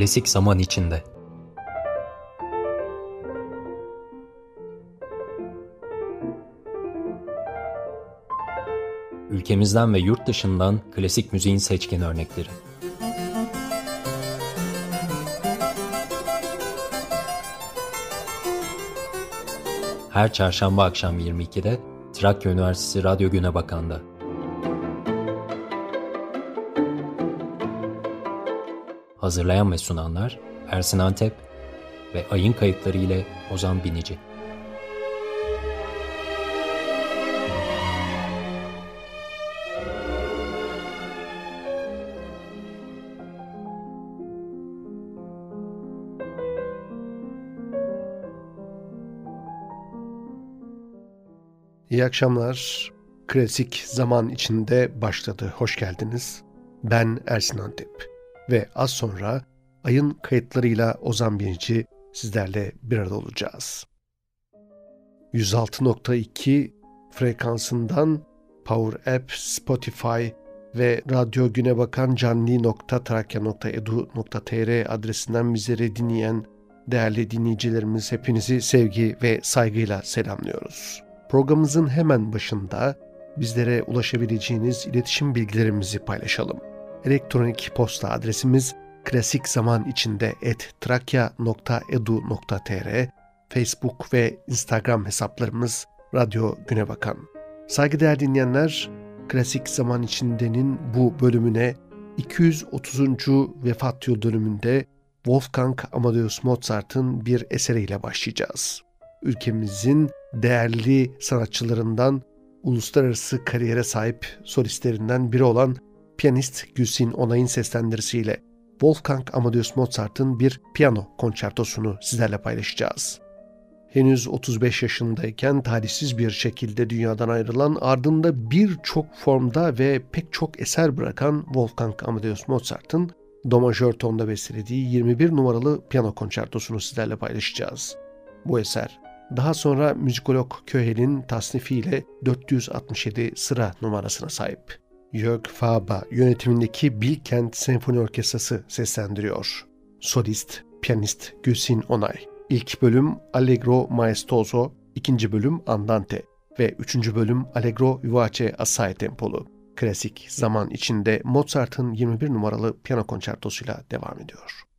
Klasik zaman içinde. Ülkemizden ve yurt dışından klasik müziğin seçkin örnekleri. Her çarşamba akşam 22'de Trakya Üniversitesi Radyo Güne Bakan'da. Hazırlayan ve sunanlar Ersin Antep ve Ayın kayıtları ile Ozan Binici. İyi akşamlar. Klasik zaman içinde başladı. Hoş geldiniz. Ben Ersin Antep ve az sonra ayın kayıtlarıyla Ozan Binici sizlerle bir arada olacağız. 106.2 frekansından Power App, Spotify ve Radyo Güne Bakan canli.trakya.edu.tr adresinden bizleri dinleyen değerli dinleyicilerimiz hepinizi sevgi ve saygıyla selamlıyoruz. Programımızın hemen başında bizlere ulaşabileceğiniz iletişim bilgilerimizi paylaşalım. Elektronik posta adresimiz klasik zaman içinde et trakya.edu.tr Facebook ve Instagram hesaplarımız Radyo Güne Bakan. Saygıdeğer dinleyenler, Klasik Zaman içinde'nin bu bölümüne 230. vefat yıl dönümünde Wolfgang Amadeus Mozart'ın bir eseriyle başlayacağız. Ülkemizin değerli sanatçılarından uluslararası kariyere sahip solistlerinden biri olan piyanist Gülsin Onay'ın seslendirisiyle Wolfgang Amadeus Mozart'ın bir piyano konçertosunu sizlerle paylaşacağız. Henüz 35 yaşındayken talihsiz bir şekilde dünyadan ayrılan ardında birçok formda ve pek çok eser bırakan Wolfgang Amadeus Mozart'ın do majör tonda bestelediği 21 numaralı piyano konçertosunu sizlerle paylaşacağız. Bu eser daha sonra müzikolog Köhel'in tasnifiyle 467 sıra numarasına sahip. Jörg Faba yönetimindeki Bilkent Senfoni Orkestrası seslendiriyor. Solist, piyanist Gülsin Onay. İlk bölüm Allegro Maestoso, ikinci bölüm Andante ve üçüncü bölüm Allegro Vivace Assai tempolu. Klasik zaman içinde Mozart'ın 21 numaralı piyano konçertosuyla devam ediyor.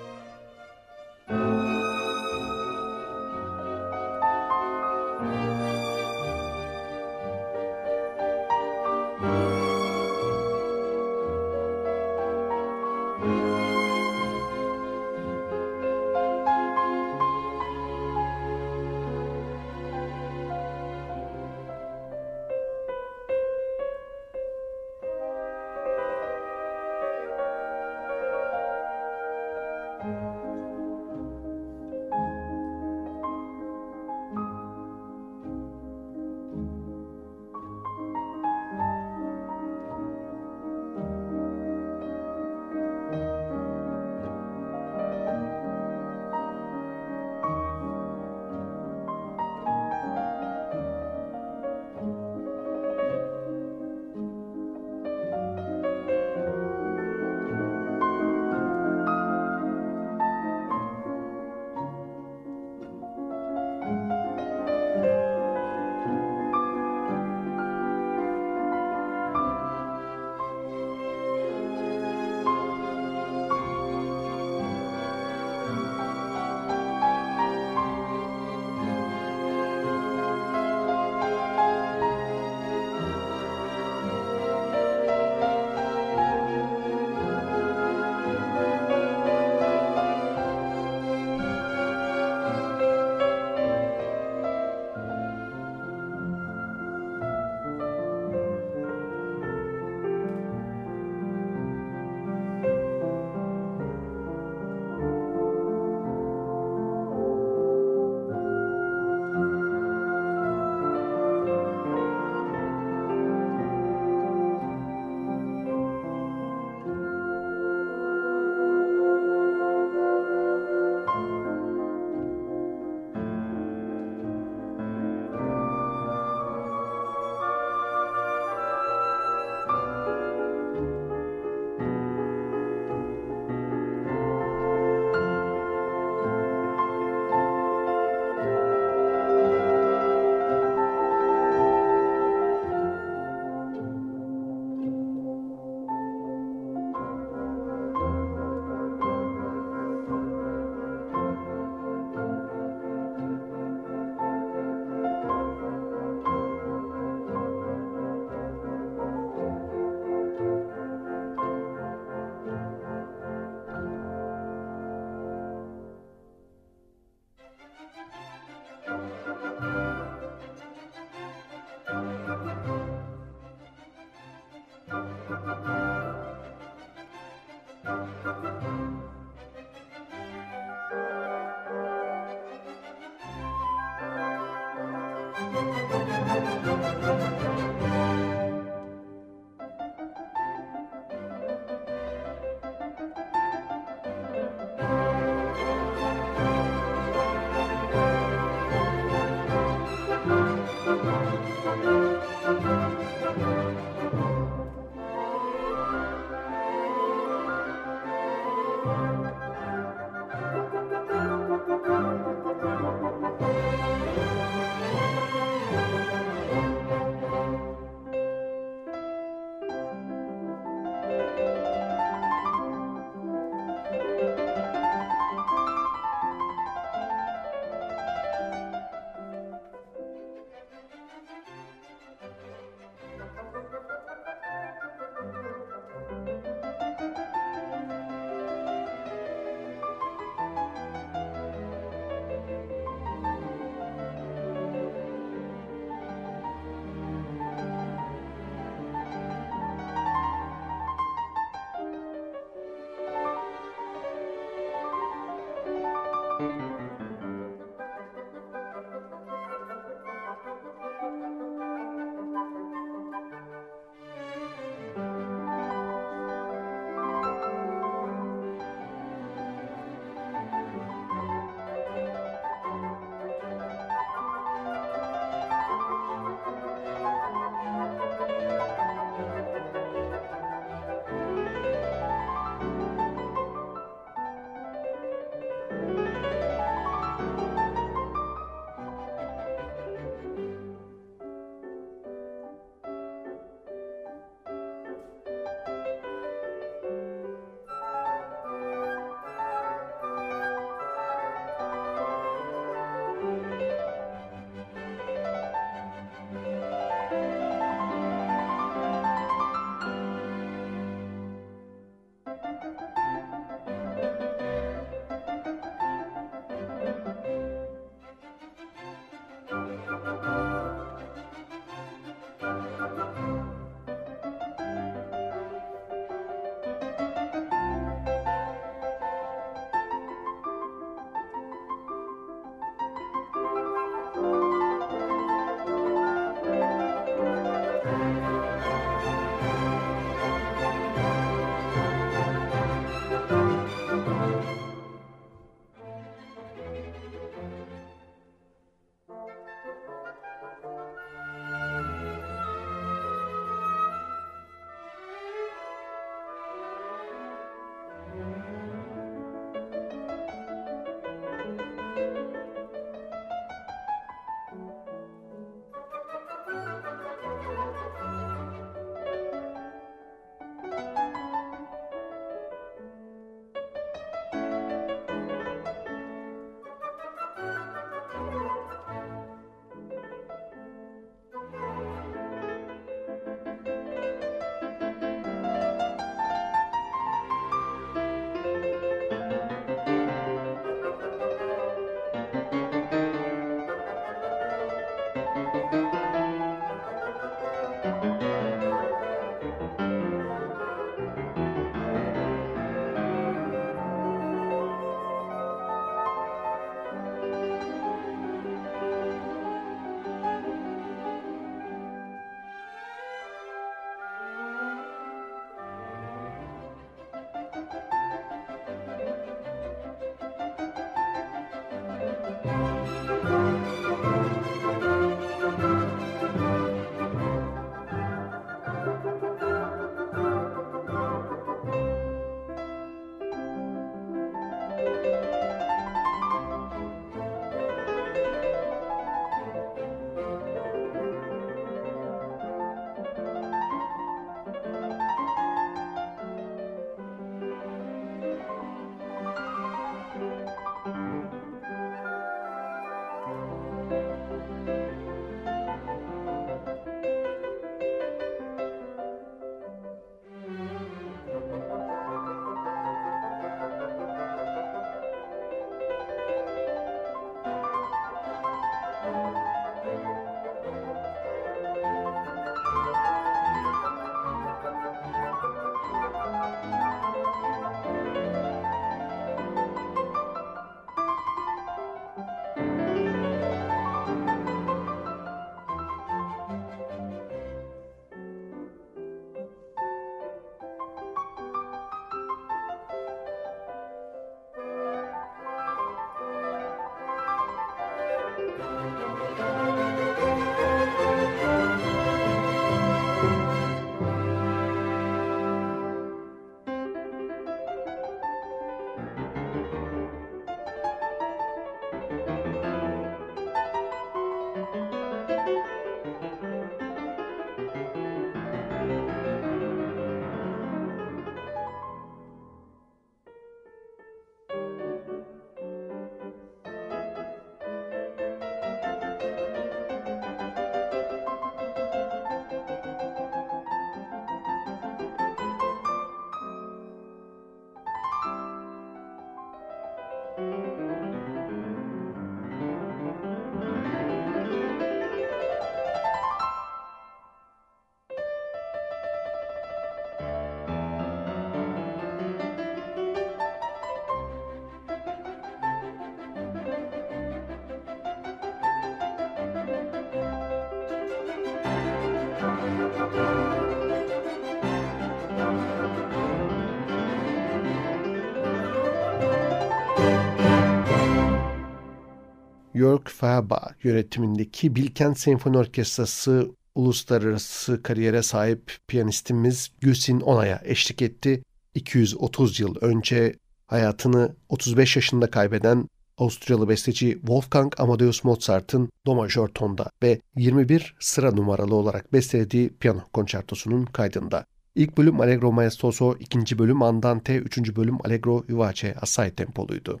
Jörg Faba yönetimindeki Bilkent Senfoni Orkestrası uluslararası kariyere sahip piyanistimiz Gülsin Onay'a eşlik etti. 230 yıl önce hayatını 35 yaşında kaybeden Avusturyalı besteci Wolfgang Amadeus Mozart'ın Do majör tonda ve 21 sıra numaralı olarak bestelediği piyano konçertosunun kaydında. İlk bölüm Allegro Maestoso, ikinci bölüm Andante, üçüncü bölüm Allegro Vivace Assai tempoluydu.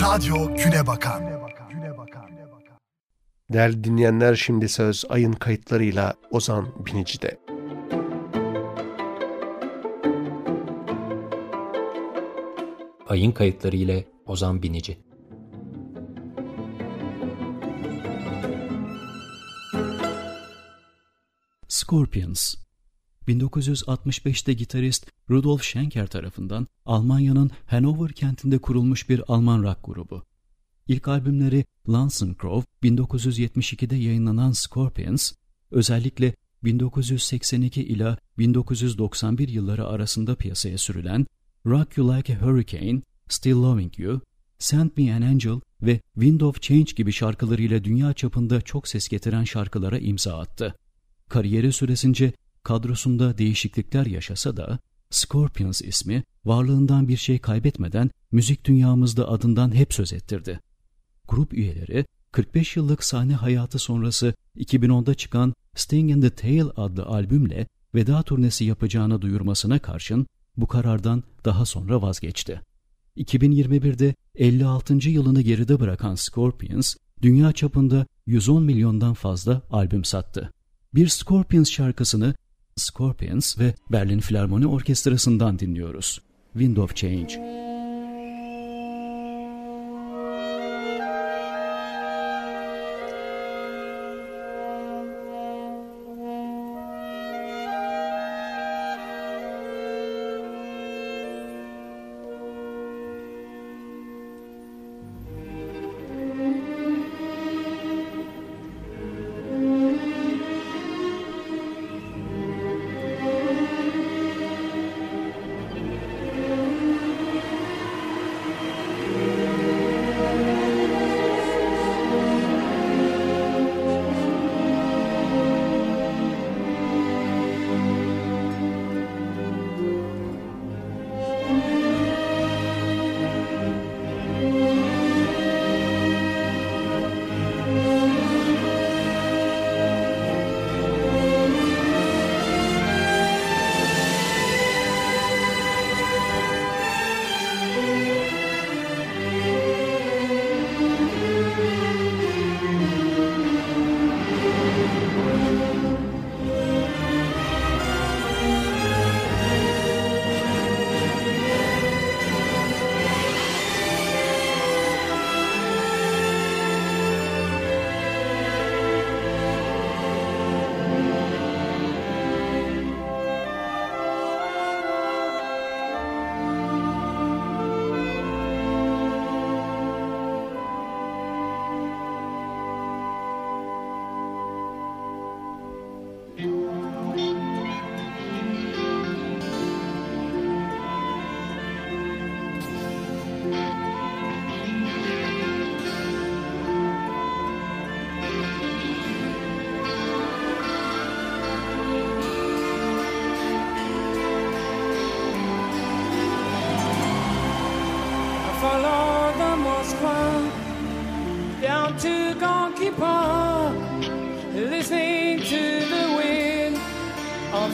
Radyo Güne Bakan Değerli dinleyenler şimdi söz ayın kayıtlarıyla Ozan Binici'de. Ayın kayıtları ile Ozan Binici Scorpions 1965'te gitarist Rudolf Schenker tarafından Almanya'nın Hanover kentinde kurulmuş bir Alman rock grubu. İlk albümleri Lanzenkrov 1972'de yayınlanan Scorpions, özellikle 1982 ila 1991 yılları arasında piyasaya sürülen Rock You Like a Hurricane, Still Loving You, Send Me an Angel ve Wind of Change gibi şarkılarıyla dünya çapında çok ses getiren şarkılara imza attı. Kariyeri süresince kadrosunda değişiklikler yaşasa da Scorpions ismi varlığından bir şey kaybetmeden müzik dünyamızda adından hep söz ettirdi. Grup üyeleri 45 yıllık sahne hayatı sonrası 2010'da çıkan Sting in the Tail adlı albümle veda turnesi yapacağını duyurmasına karşın bu karardan daha sonra vazgeçti. 2021'de 56. yılını geride bırakan Scorpions, dünya çapında 110 milyondan fazla albüm sattı. Bir Scorpions şarkısını Scorpions ve Berlin Filarmoni Orkestrası'ndan dinliyoruz. Wind of Change.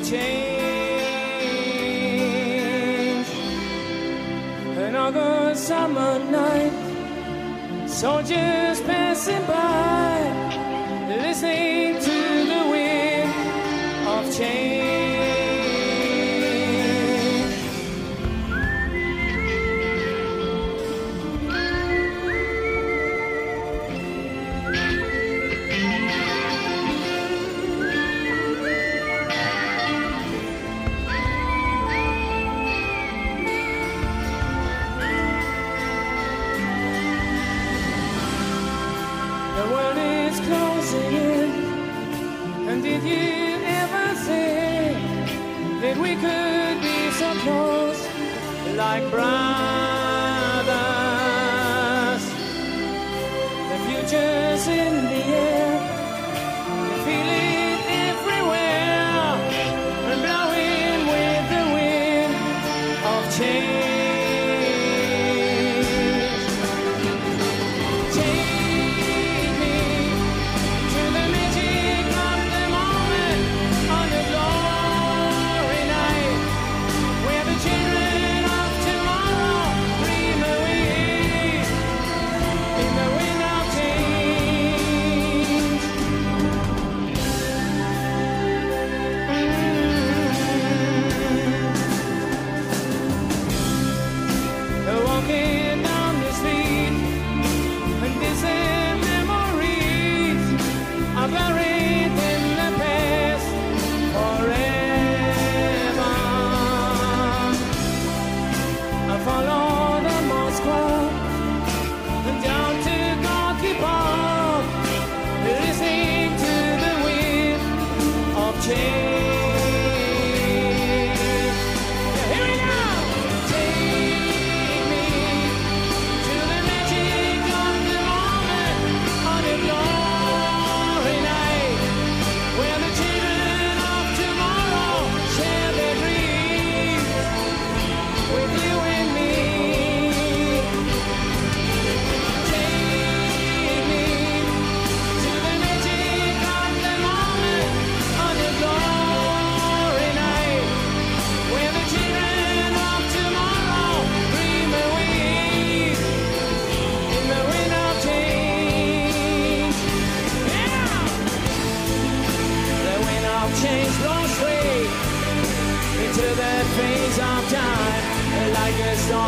change. Another summer night, soldiers passing by.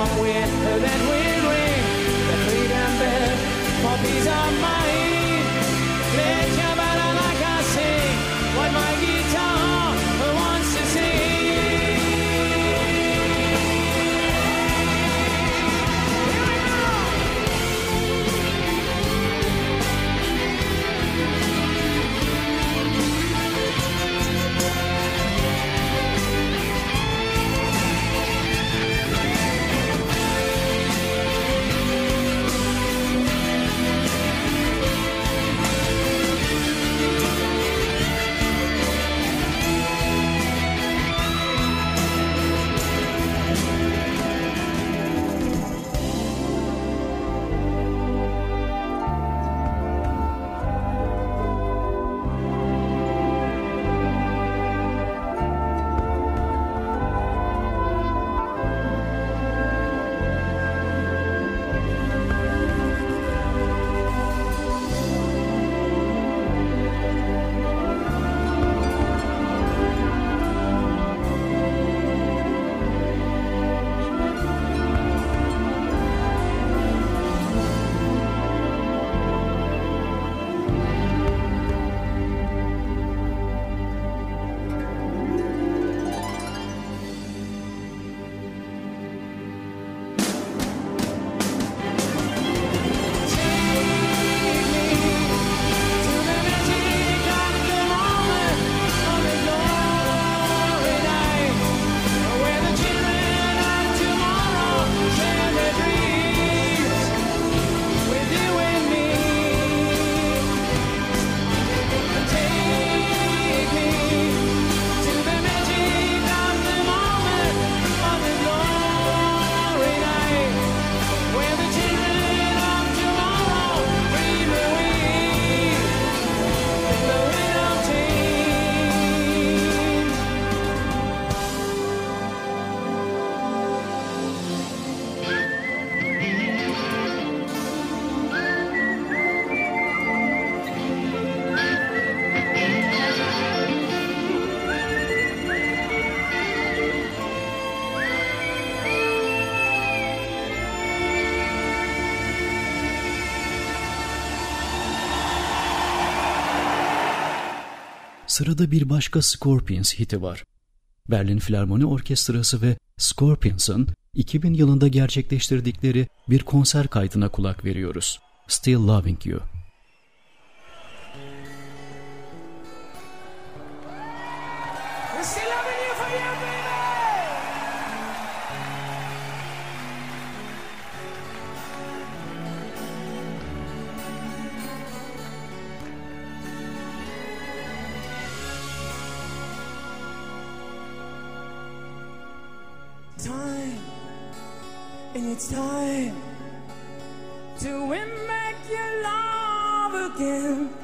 somewhere. Sırada bir başka Scorpions hiti var. Berlin Filarmoni Orkestrası ve Scorpions'ın 2000 yılında gerçekleştirdikleri bir konser kaydına kulak veriyoruz. Still Loving You. it's time to win back your love again.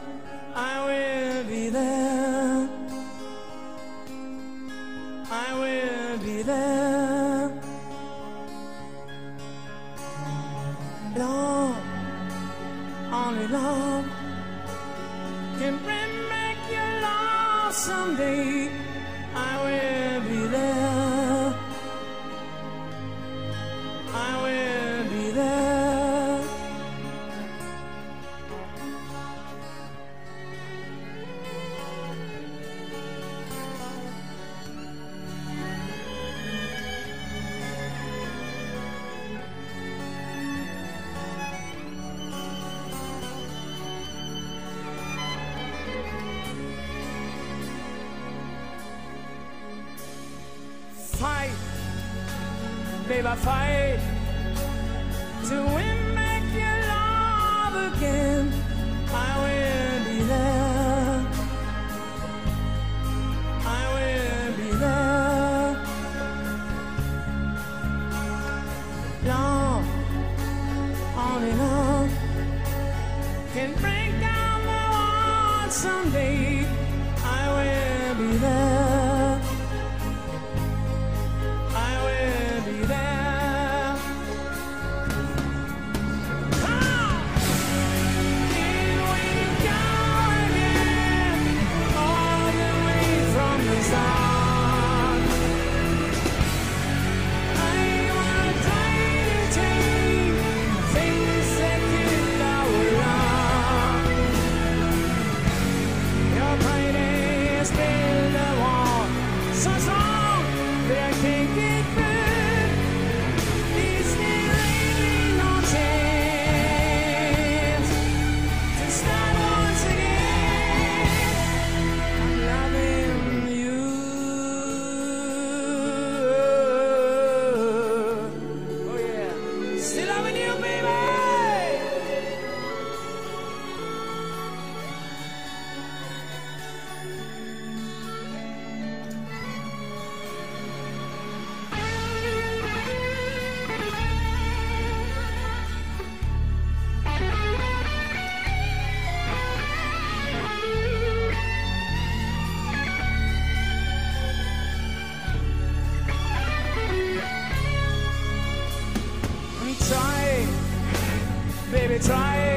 Try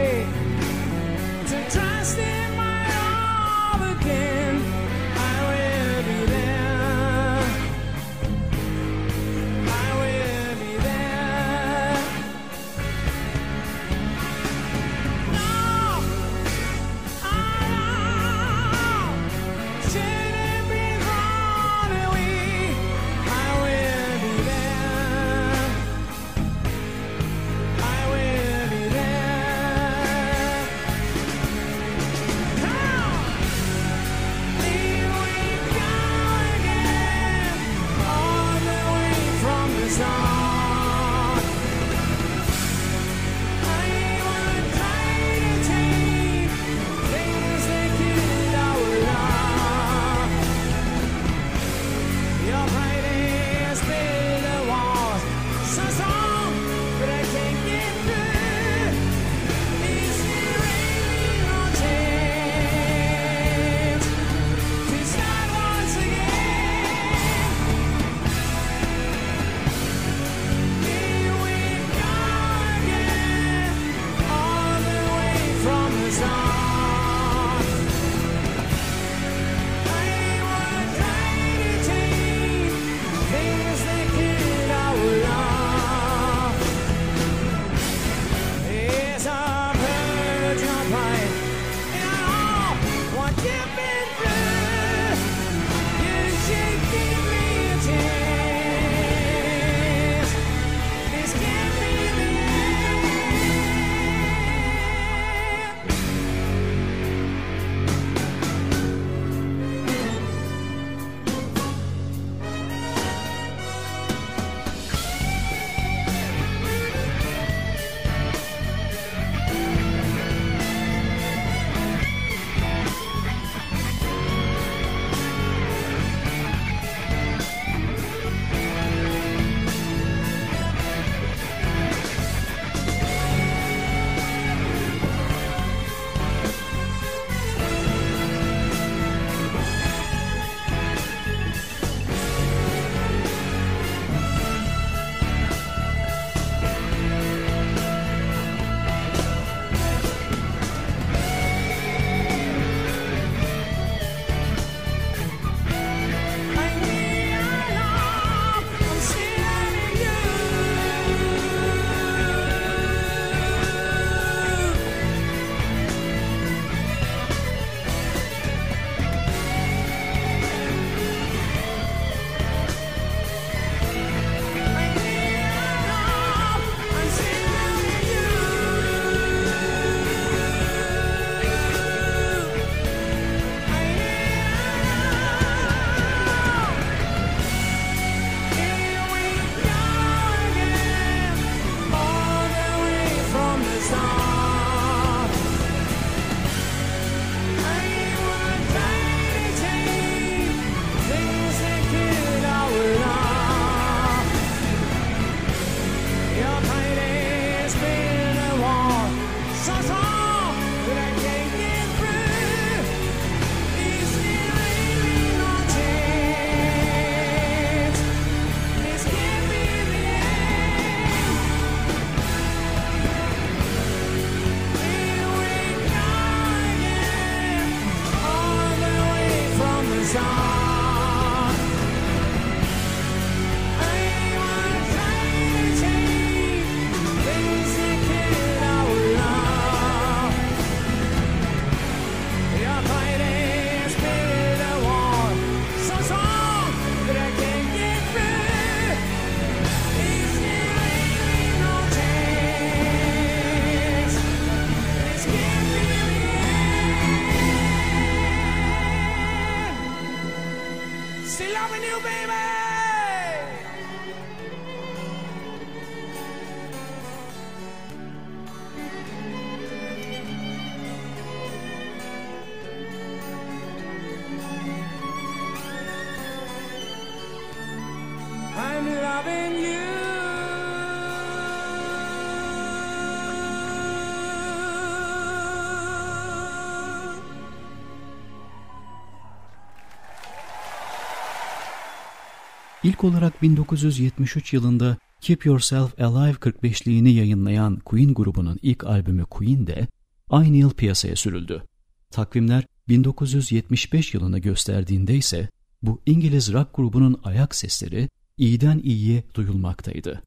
İlk olarak 1973 yılında Keep Yourself Alive 45'liğini yayınlayan Queen grubunun ilk albümü Queen de aynı yıl piyasaya sürüldü. Takvimler 1975 yılını gösterdiğinde ise bu İngiliz rock grubunun ayak sesleri iyiden iyiye duyulmaktaydı.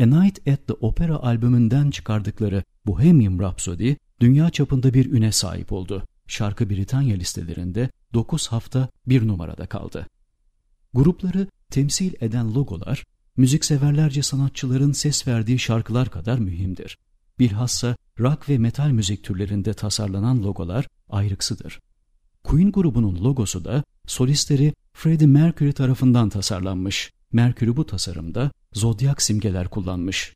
A Night at the Opera albümünden çıkardıkları Bohemian Rhapsody dünya çapında bir üne sahip oldu. Şarkı Britanya listelerinde 9 hafta bir numarada kaldı. Grupları temsil eden logolar, müzikseverlerce sanatçıların ses verdiği şarkılar kadar mühimdir. Bilhassa rock ve metal müzik türlerinde tasarlanan logolar ayrıksıdır. Queen grubunun logosu da solistleri Freddie Mercury tarafından tasarlanmış. Mercury bu tasarımda zodyak simgeler kullanmış.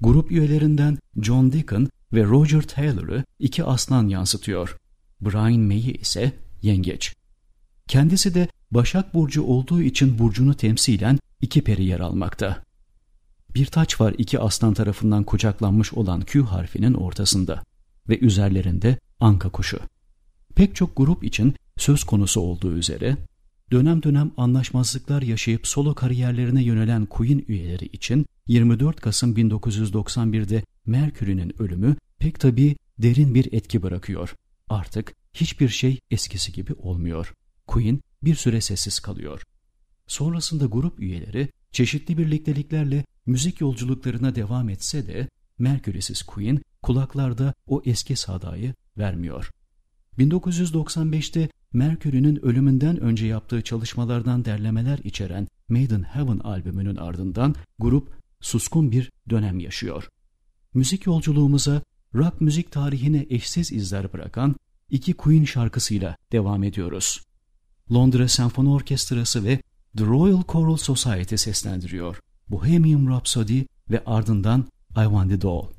Grup üyelerinden John Deacon ve Roger Taylor'ı iki aslan yansıtıyor. Brian May'i ise yengeç. Kendisi de Başak Burcu olduğu için burcunu temsilen iki peri yer almakta. Bir taç var iki aslan tarafından kucaklanmış olan Q harfinin ortasında ve üzerlerinde anka kuşu. Pek çok grup için söz konusu olduğu üzere dönem dönem anlaşmazlıklar yaşayıp solo kariyerlerine yönelen Queen üyeleri için 24 Kasım 1991'de Mercury'nin ölümü pek tabii derin bir etki bırakıyor. Artık hiçbir şey eskisi gibi olmuyor. Queen bir süre sessiz kalıyor. Sonrasında grup üyeleri çeşitli birlikteliklerle müzik yolculuklarına devam etse de Mercury'siz Queen kulaklarda o eski sadayı vermiyor. 1995'te Mercury'nin ölümünden önce yaptığı çalışmalardan derlemeler içeren Maiden Heaven albümünün ardından grup suskun bir dönem yaşıyor. Müzik yolculuğumuza rock müzik tarihine eşsiz izler bırakan iki Queen şarkısıyla devam ediyoruz. Londra Senfoni Orkestrası ve The Royal Choral Society seslendiriyor. Bohemian Rhapsody ve ardından I Want It All.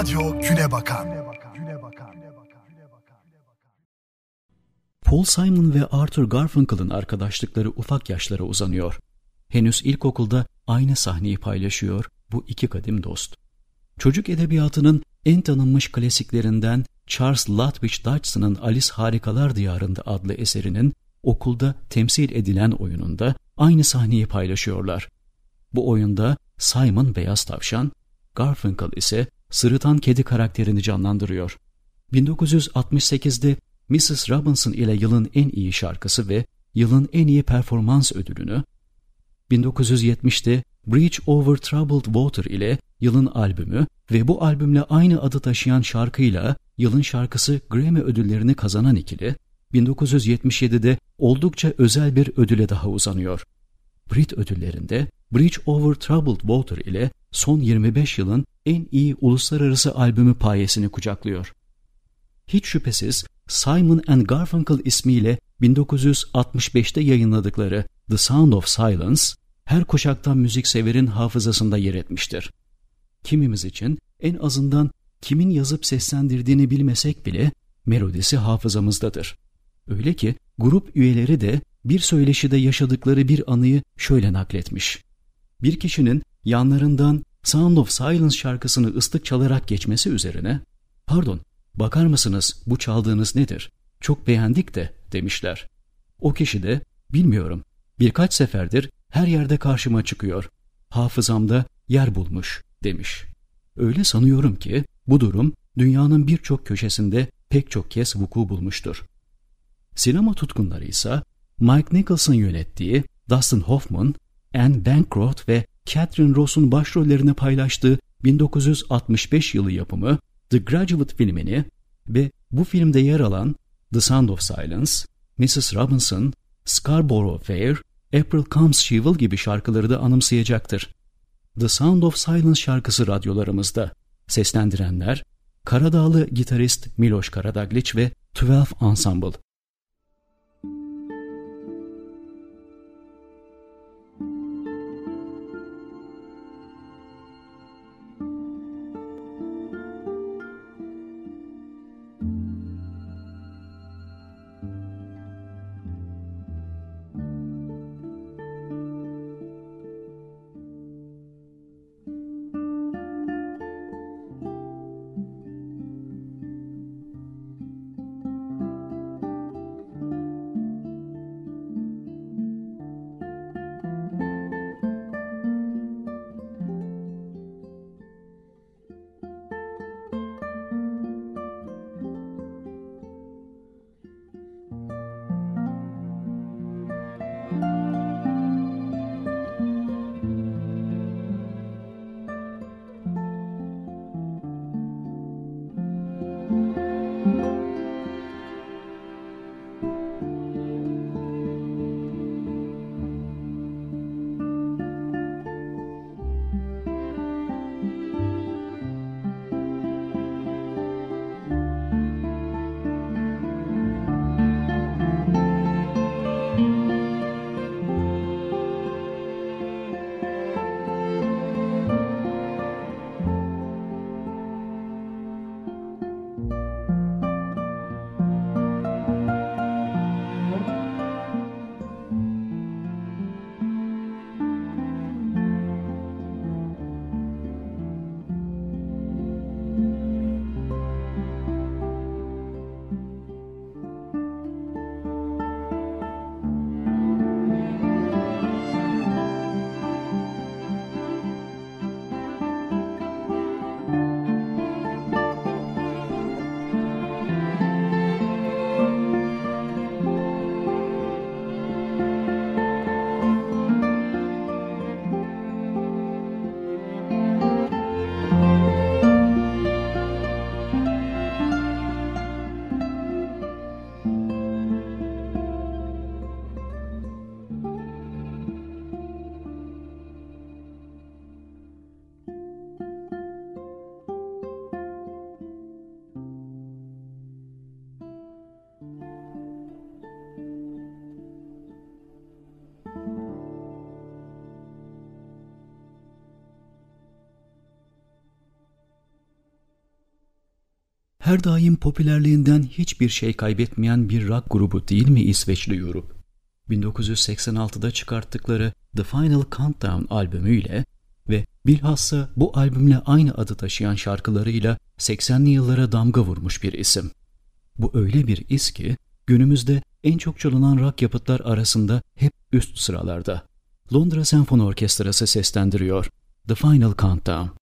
Radyo Güne Bakan. Paul Simon ve Arthur Garfunkel'ın arkadaşlıkları ufak yaşlara uzanıyor. Henüz ilkokulda aynı sahneyi paylaşıyor bu iki kadim dost. Çocuk edebiyatının en tanınmış klasiklerinden Charles Lutwidge Dodgson'ın Alice Harikalar Diyarında adlı eserinin okulda temsil edilen oyununda aynı sahneyi paylaşıyorlar. Bu oyunda Simon beyaz tavşan, Garfunkel ise sırıtan kedi karakterini canlandırıyor. 1968'de Mrs. Robinson ile yılın en iyi şarkısı ve yılın en iyi performans ödülünü, 1970'te Bridge Over Troubled Water ile yılın albümü ve bu albümle aynı adı taşıyan şarkıyla yılın şarkısı Grammy ödüllerini kazanan ikili, 1977'de oldukça özel bir ödüle daha uzanıyor. Brit ödüllerinde Bridge Over Troubled Water ile son 25 yılın en iyi uluslararası albümü payesini kucaklıyor. Hiç şüphesiz Simon and Garfunkel ismiyle 1965'te yayınladıkları The Sound of Silence, her kuşaktan müzikseverin hafızasında yer etmiştir. Kimimiz için en azından kimin yazıp seslendirdiğini bilmesek bile melodisi hafızamızdadır. Öyle ki grup üyeleri de bir söyleşide yaşadıkları bir anıyı şöyle nakletmiş. Bir kişinin yanlarından Sound of Silence şarkısını ıslık çalarak geçmesi üzerine, pardon bakar mısınız bu çaldığınız nedir? Çok beğendik de demişler. O kişi de bilmiyorum birkaç seferdir her yerde karşıma çıkıyor. Hafızamda yer bulmuş demiş. Öyle sanıyorum ki bu durum dünyanın birçok köşesinde pek çok kez vuku bulmuştur. Sinema tutkunları ise Mike Nicholson yönettiği Dustin Hoffman, Anne Bancroft ve Catherine Ross'un başrollerini paylaştığı 1965 yılı yapımı The Graduate filmini ve bu filmde yer alan The Sound of Silence, Mrs. Robinson, Scarborough Fair, April Comes She Will gibi şarkıları da anımsayacaktır. The Sound of Silence şarkısı radyolarımızda. Seslendirenler Karadağlı gitarist Miloš Karadaglić ve Twelve Ensemble. Her daim popülerliğinden hiçbir şey kaybetmeyen bir rock grubu değil mi İsveçli Europe? 1986'da çıkarttıkları The Final Countdown albümüyle ve bilhassa bu albümle aynı adı taşıyan şarkılarıyla 80'li yıllara damga vurmuş bir isim. Bu öyle bir is ki günümüzde en çok çalınan rock yapıtlar arasında hep üst sıralarda. Londra Senfoni Orkestrası seslendiriyor The Final Countdown.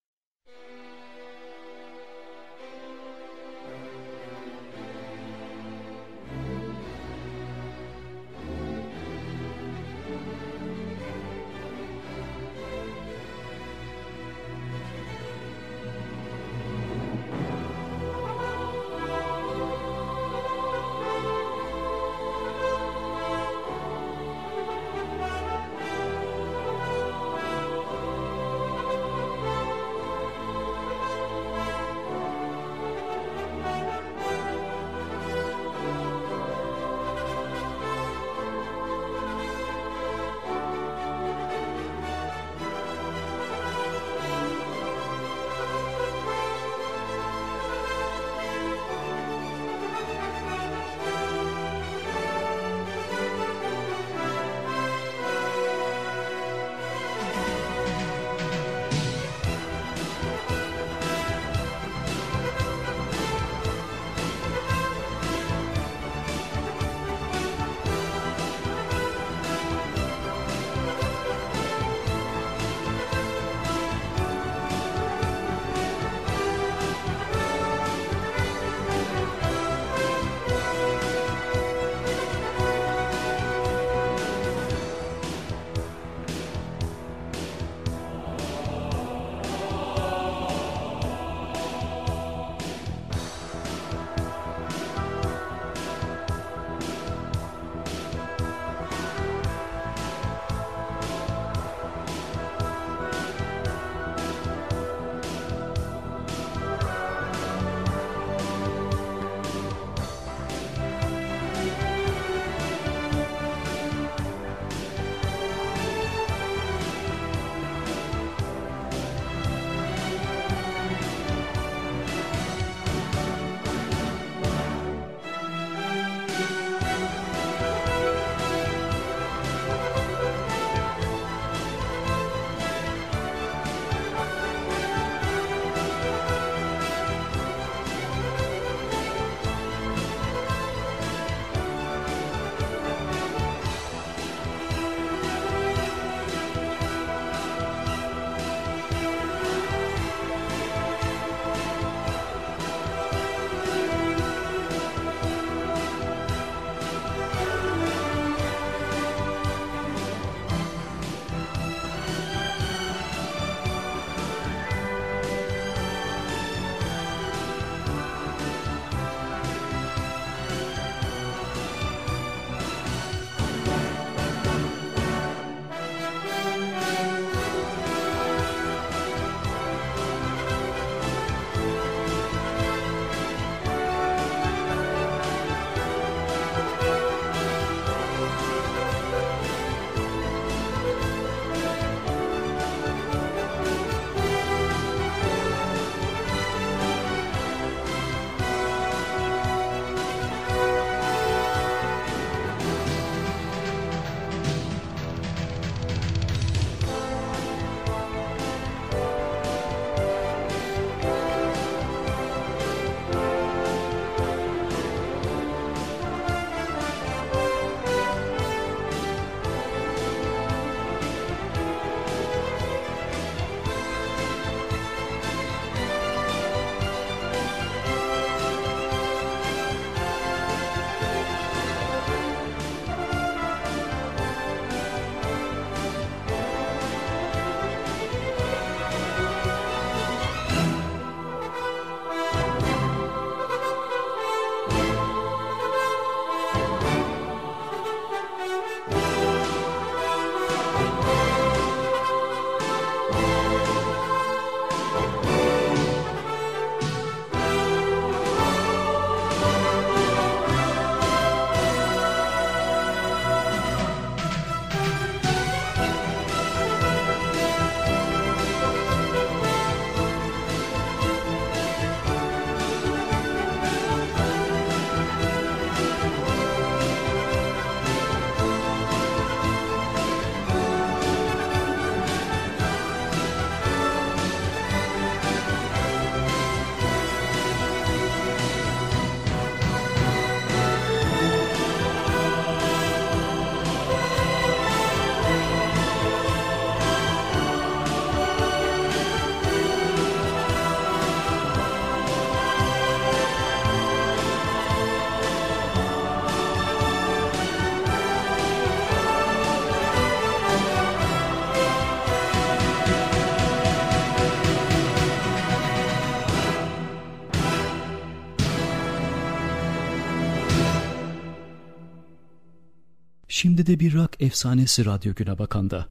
Şimdi de bir rock efsanesi Radyo Güne Bakan'da.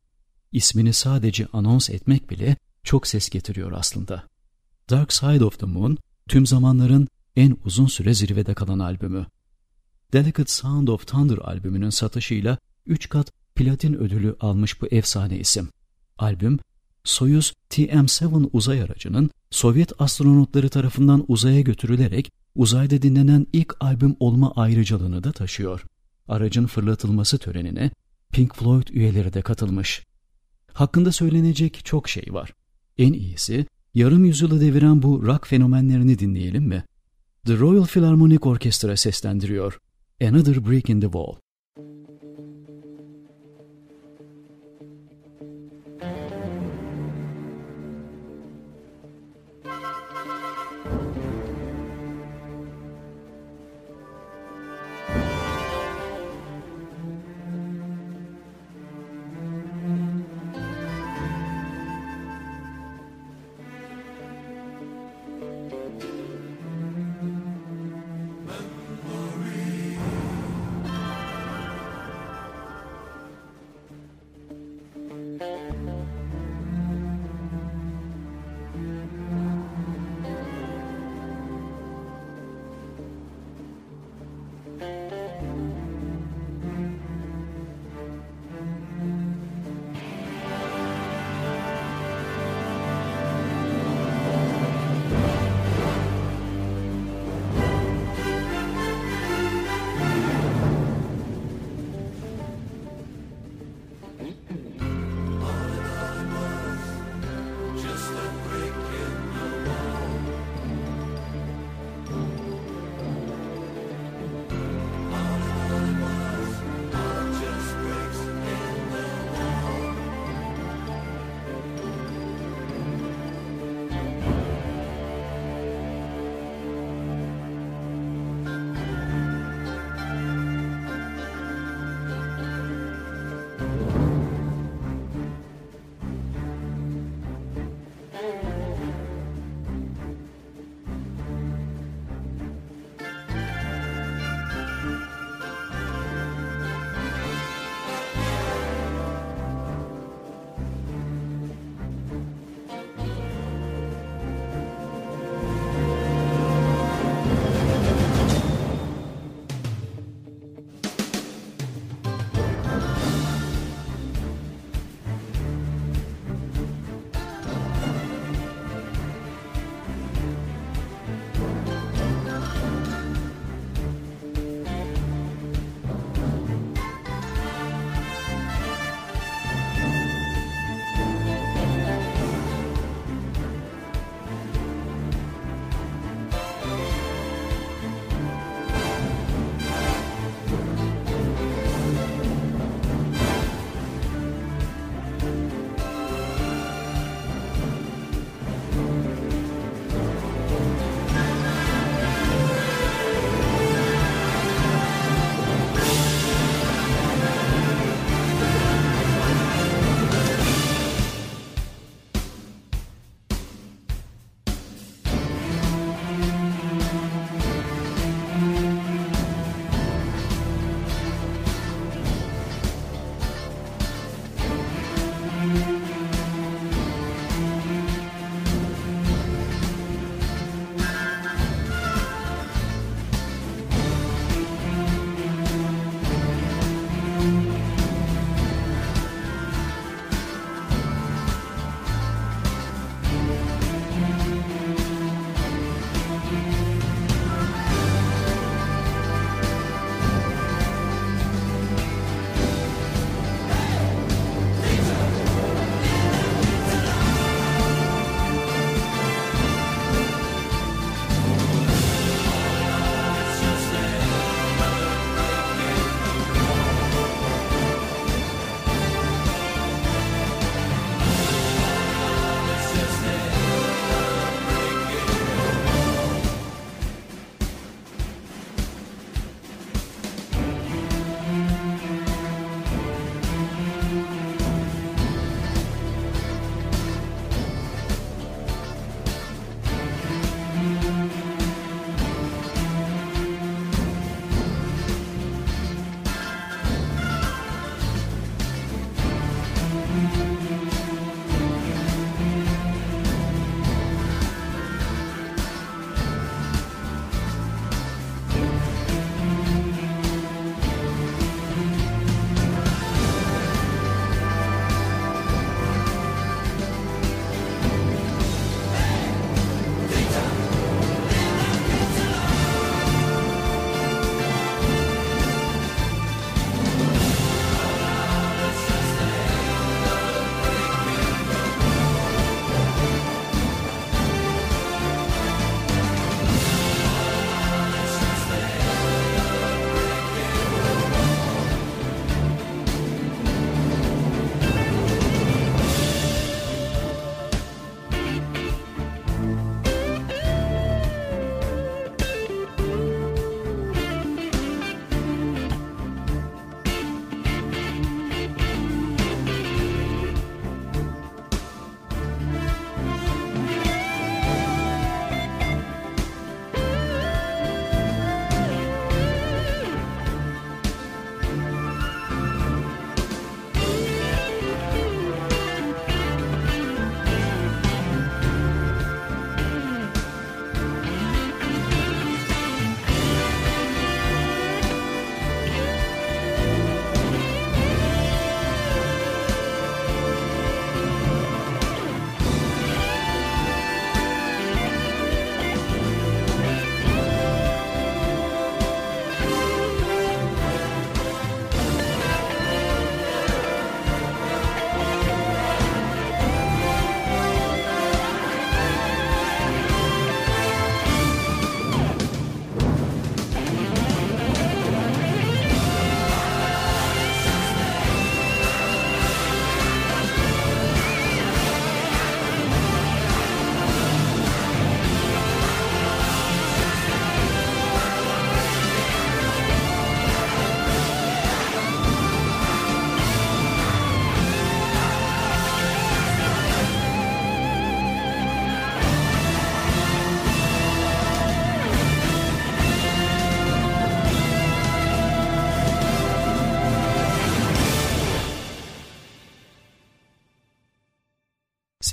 İsmini sadece anons etmek bile çok ses getiriyor aslında. Dark Side of the Moon, tüm zamanların en uzun süre zirvede kalan albümü. Delicate Sound of Thunder albümünün satışıyla 3 kat platin ödülü almış bu efsane isim. Albüm, Soyuz TM-7 uzay aracının Sovyet astronotları tarafından uzaya götürülerek uzayda dinlenen ilk albüm olma ayrıcalığını da taşıyor. Aracın fırlatılması törenine Pink Floyd üyeleri de katılmış. Hakkında söylenecek çok şey var. En iyisi yarım yüzyılı deviren bu rock fenomenlerini dinleyelim mi? The Royal Philharmonic Orchestra seslendiriyor. Another Brick in the Wall.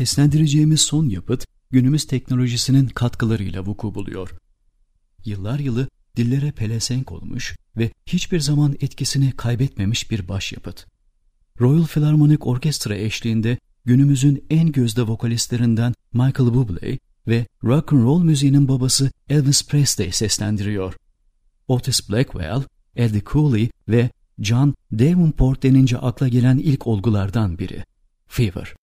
Seslendireceğimiz son yapıt günümüz teknolojisinin katkılarıyla vuku buluyor. Yıllar yılı dillere pelesenk olmuş ve hiçbir zaman etkisini kaybetmemiş bir başyapıt. Royal Philharmonic Orkestra eşliğinde günümüzün en gözde vokalistlerinden Michael Bublé ve rock and roll müziğinin babası Elvis Presley seslendiriyor. Otis Blackwell, Eddie Cooley ve John Davenport denince akla gelen ilk olgulardan biri. Fever.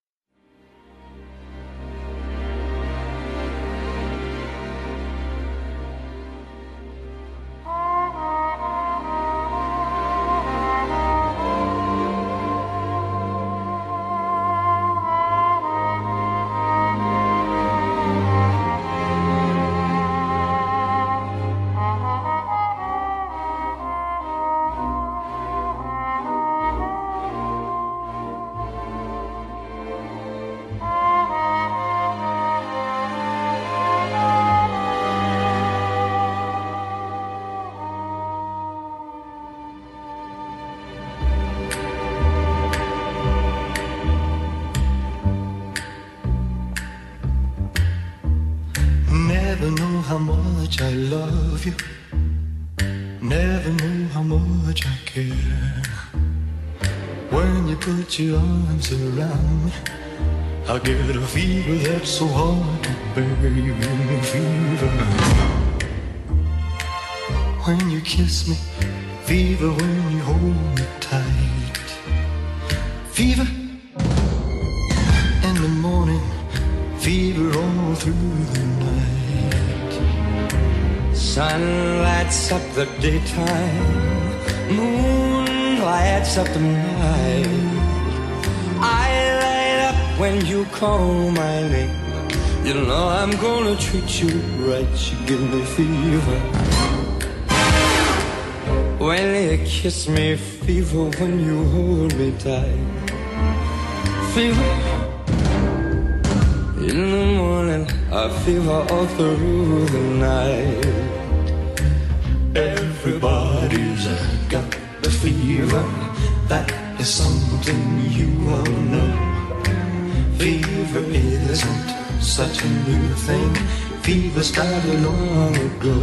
That's so hard to bear. You me fever. When you kiss me, fever when you hold me tight. Fever in the morning, fever all through the night. Sun lights up the daytime, moon lights up the night. When you call my name. You know I'm gonna treat you right. You give me fever. When you kiss me, fever. When you hold me tight, fever. In the morning, I fever all through the night. Everybody's got the fever. That is something you all know. Fever isn't such a new thing. Fever started long ago.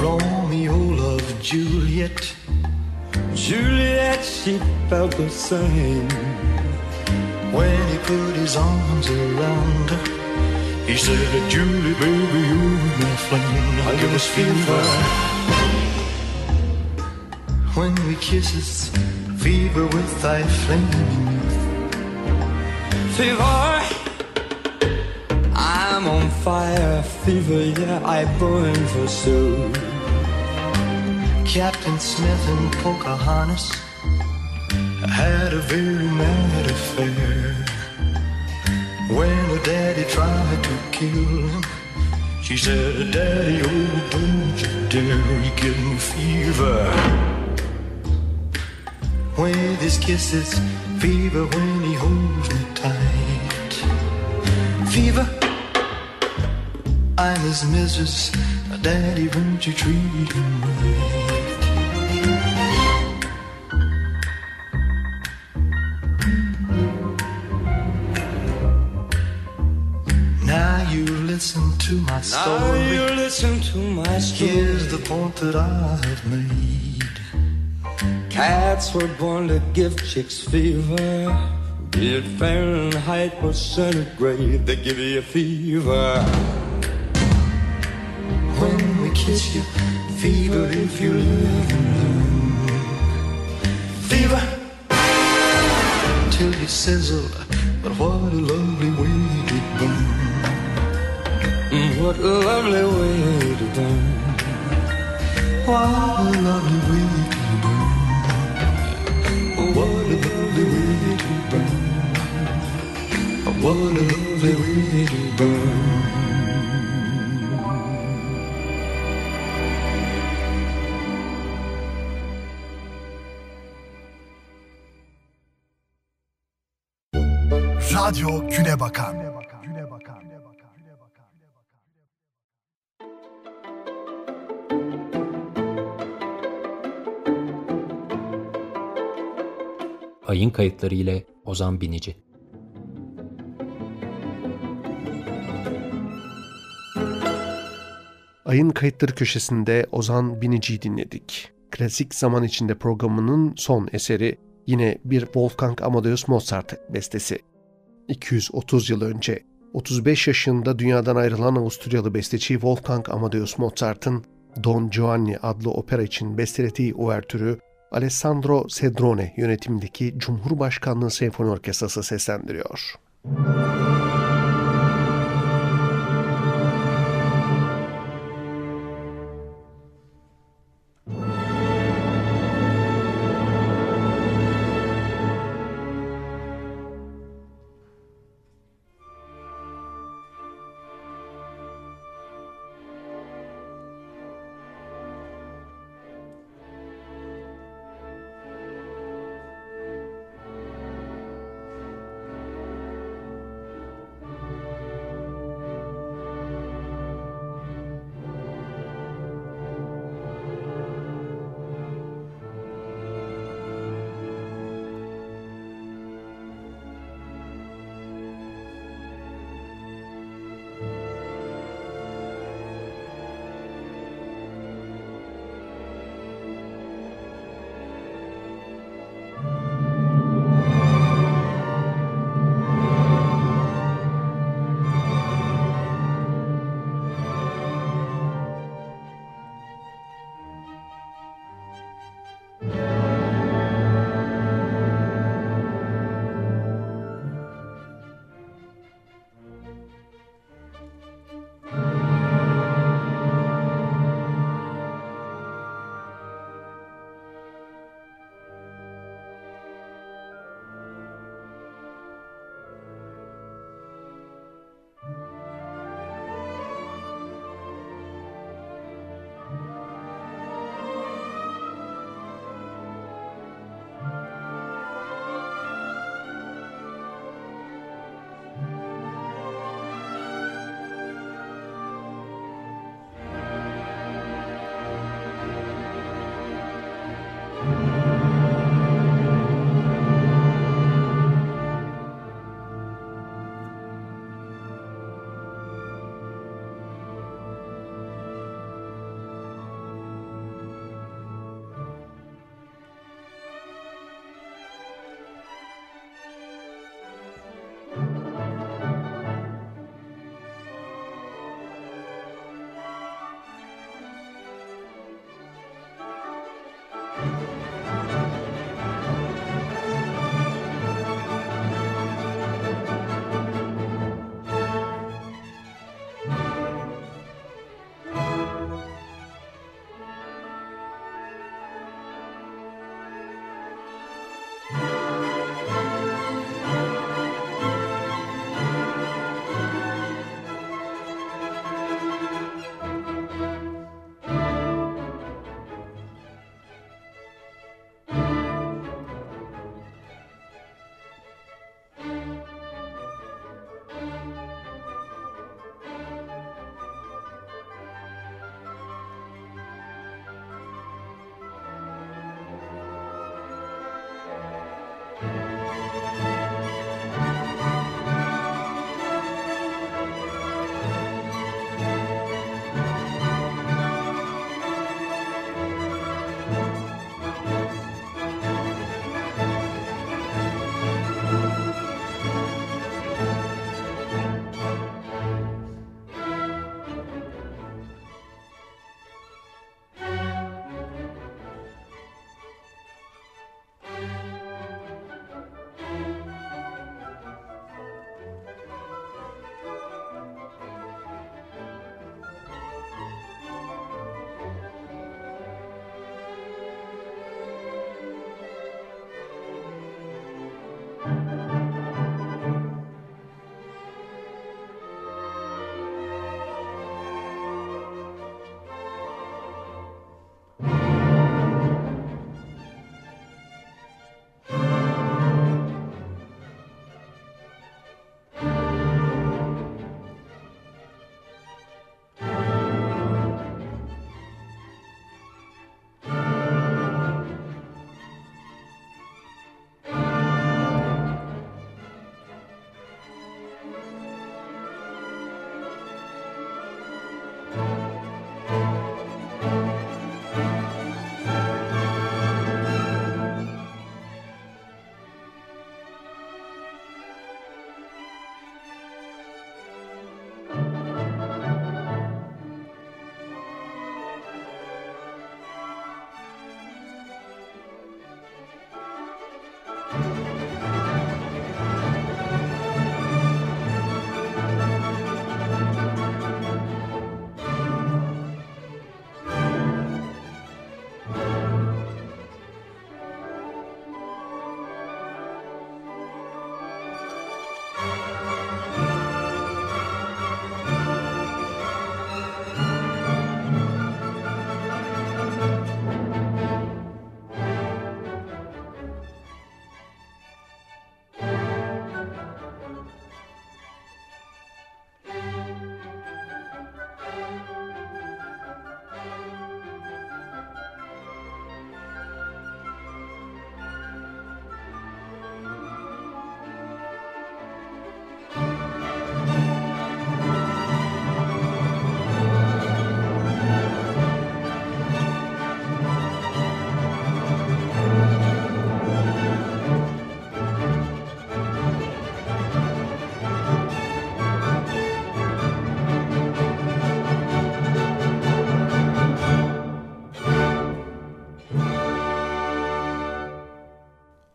Romeo loved Juliet. Juliet, she felt the same. When he put his arms around her, Er he said, that Julie, baby, you're my flame. I give us fever. When we kiss, it's fever with thy flame. Fever, I'm on fire. Fever, yeah, I burn for Sue. Captain Smith and Pocahontas had a very mad affair. When her daddy tried to kill him, she said, Daddy, oh, don't you dare, you give me fever. With his kisses, fever when he holds me tight. Fever, I'm his missus, Daddy, won't you treat him right? To my Now story. you listen to my story. Here's the point that I've made. Cats were born to give chicks fever. Be it Fahrenheit or centigrade, they give you a fever. When we kiss you, fever if you live and learn. Fever till you sizzle, but what a lovely What a lovely way to burn. What a lovely way to burn. What a lovely way to burn. What a lovely way to burn. Radyo Güne Bakan. Ayın kayıtları ile Ozan Binici. Ayın kayıtları köşesinde Ozan Binici'yi dinledik. Klasik zaman içinde programının son eseri yine bir Wolfgang Amadeus Mozart bestesi. 230 yıl önce 35 yaşında dünyadan ayrılan Avusturyalı besteci Wolfgang Amadeus Mozart'ın Don Giovanni adlı opera için bestelediği uvertürü Alessandro Cedrone yönetimindeki Cumhurbaşkanlığı Senfoni Orkestrası seslendiriyor. Müzik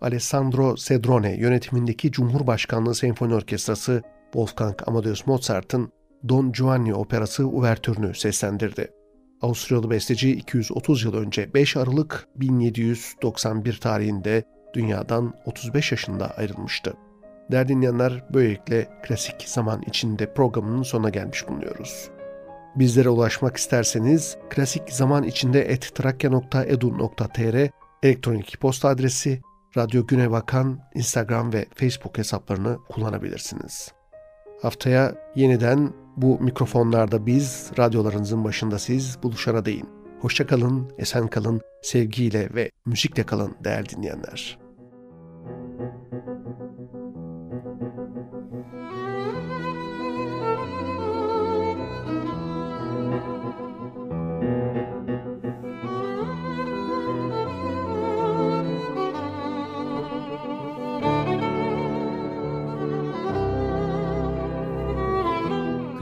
Alessandro Cedrone yönetimindeki Cumhurbaşkanlığı Senfoni Orkestrası Wolfgang Amadeus Mozart'ın Don Giovanni operası uvertürünü seslendirdi. Avusturyalı besteci 230 yıl önce 5 Aralık 1791 tarihinde dünyadan 35 yaşında ayrılmıştı. Değerli dinleyenler böylelikle klasik zaman içinde programının sonuna gelmiş bulunuyoruz. Bizlere ulaşmak isterseniz klasik zaman içinde ettrakya.edu.tr elektronik posta adresi Radyo Güne Bakan Instagram ve Facebook hesaplarını kullanabilirsiniz. Haftaya yeniden bu mikrofonlarda biz, radyolarınızın başında siz buluşana değin. Hoşçakalın, esen kalın, sevgiyle ve müzikle kalın değerli dinleyenler.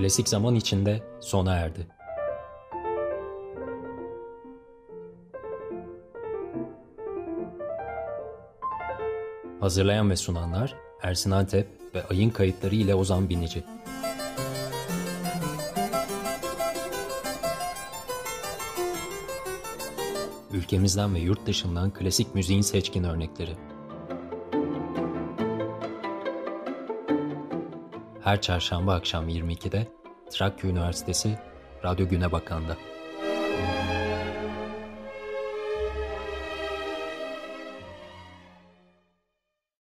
Klasik zaman içinde sona erdi. Hazırlayan ve sunanlar Ersin Antep ve Ayın kayıtları ile Ozan Binici. Ülkemizden ve yurt dışından klasik müziğin seçkin örnekleri. Her çarşamba akşam 22'de Trakya Üniversitesi Radyo Güne Bakan'da.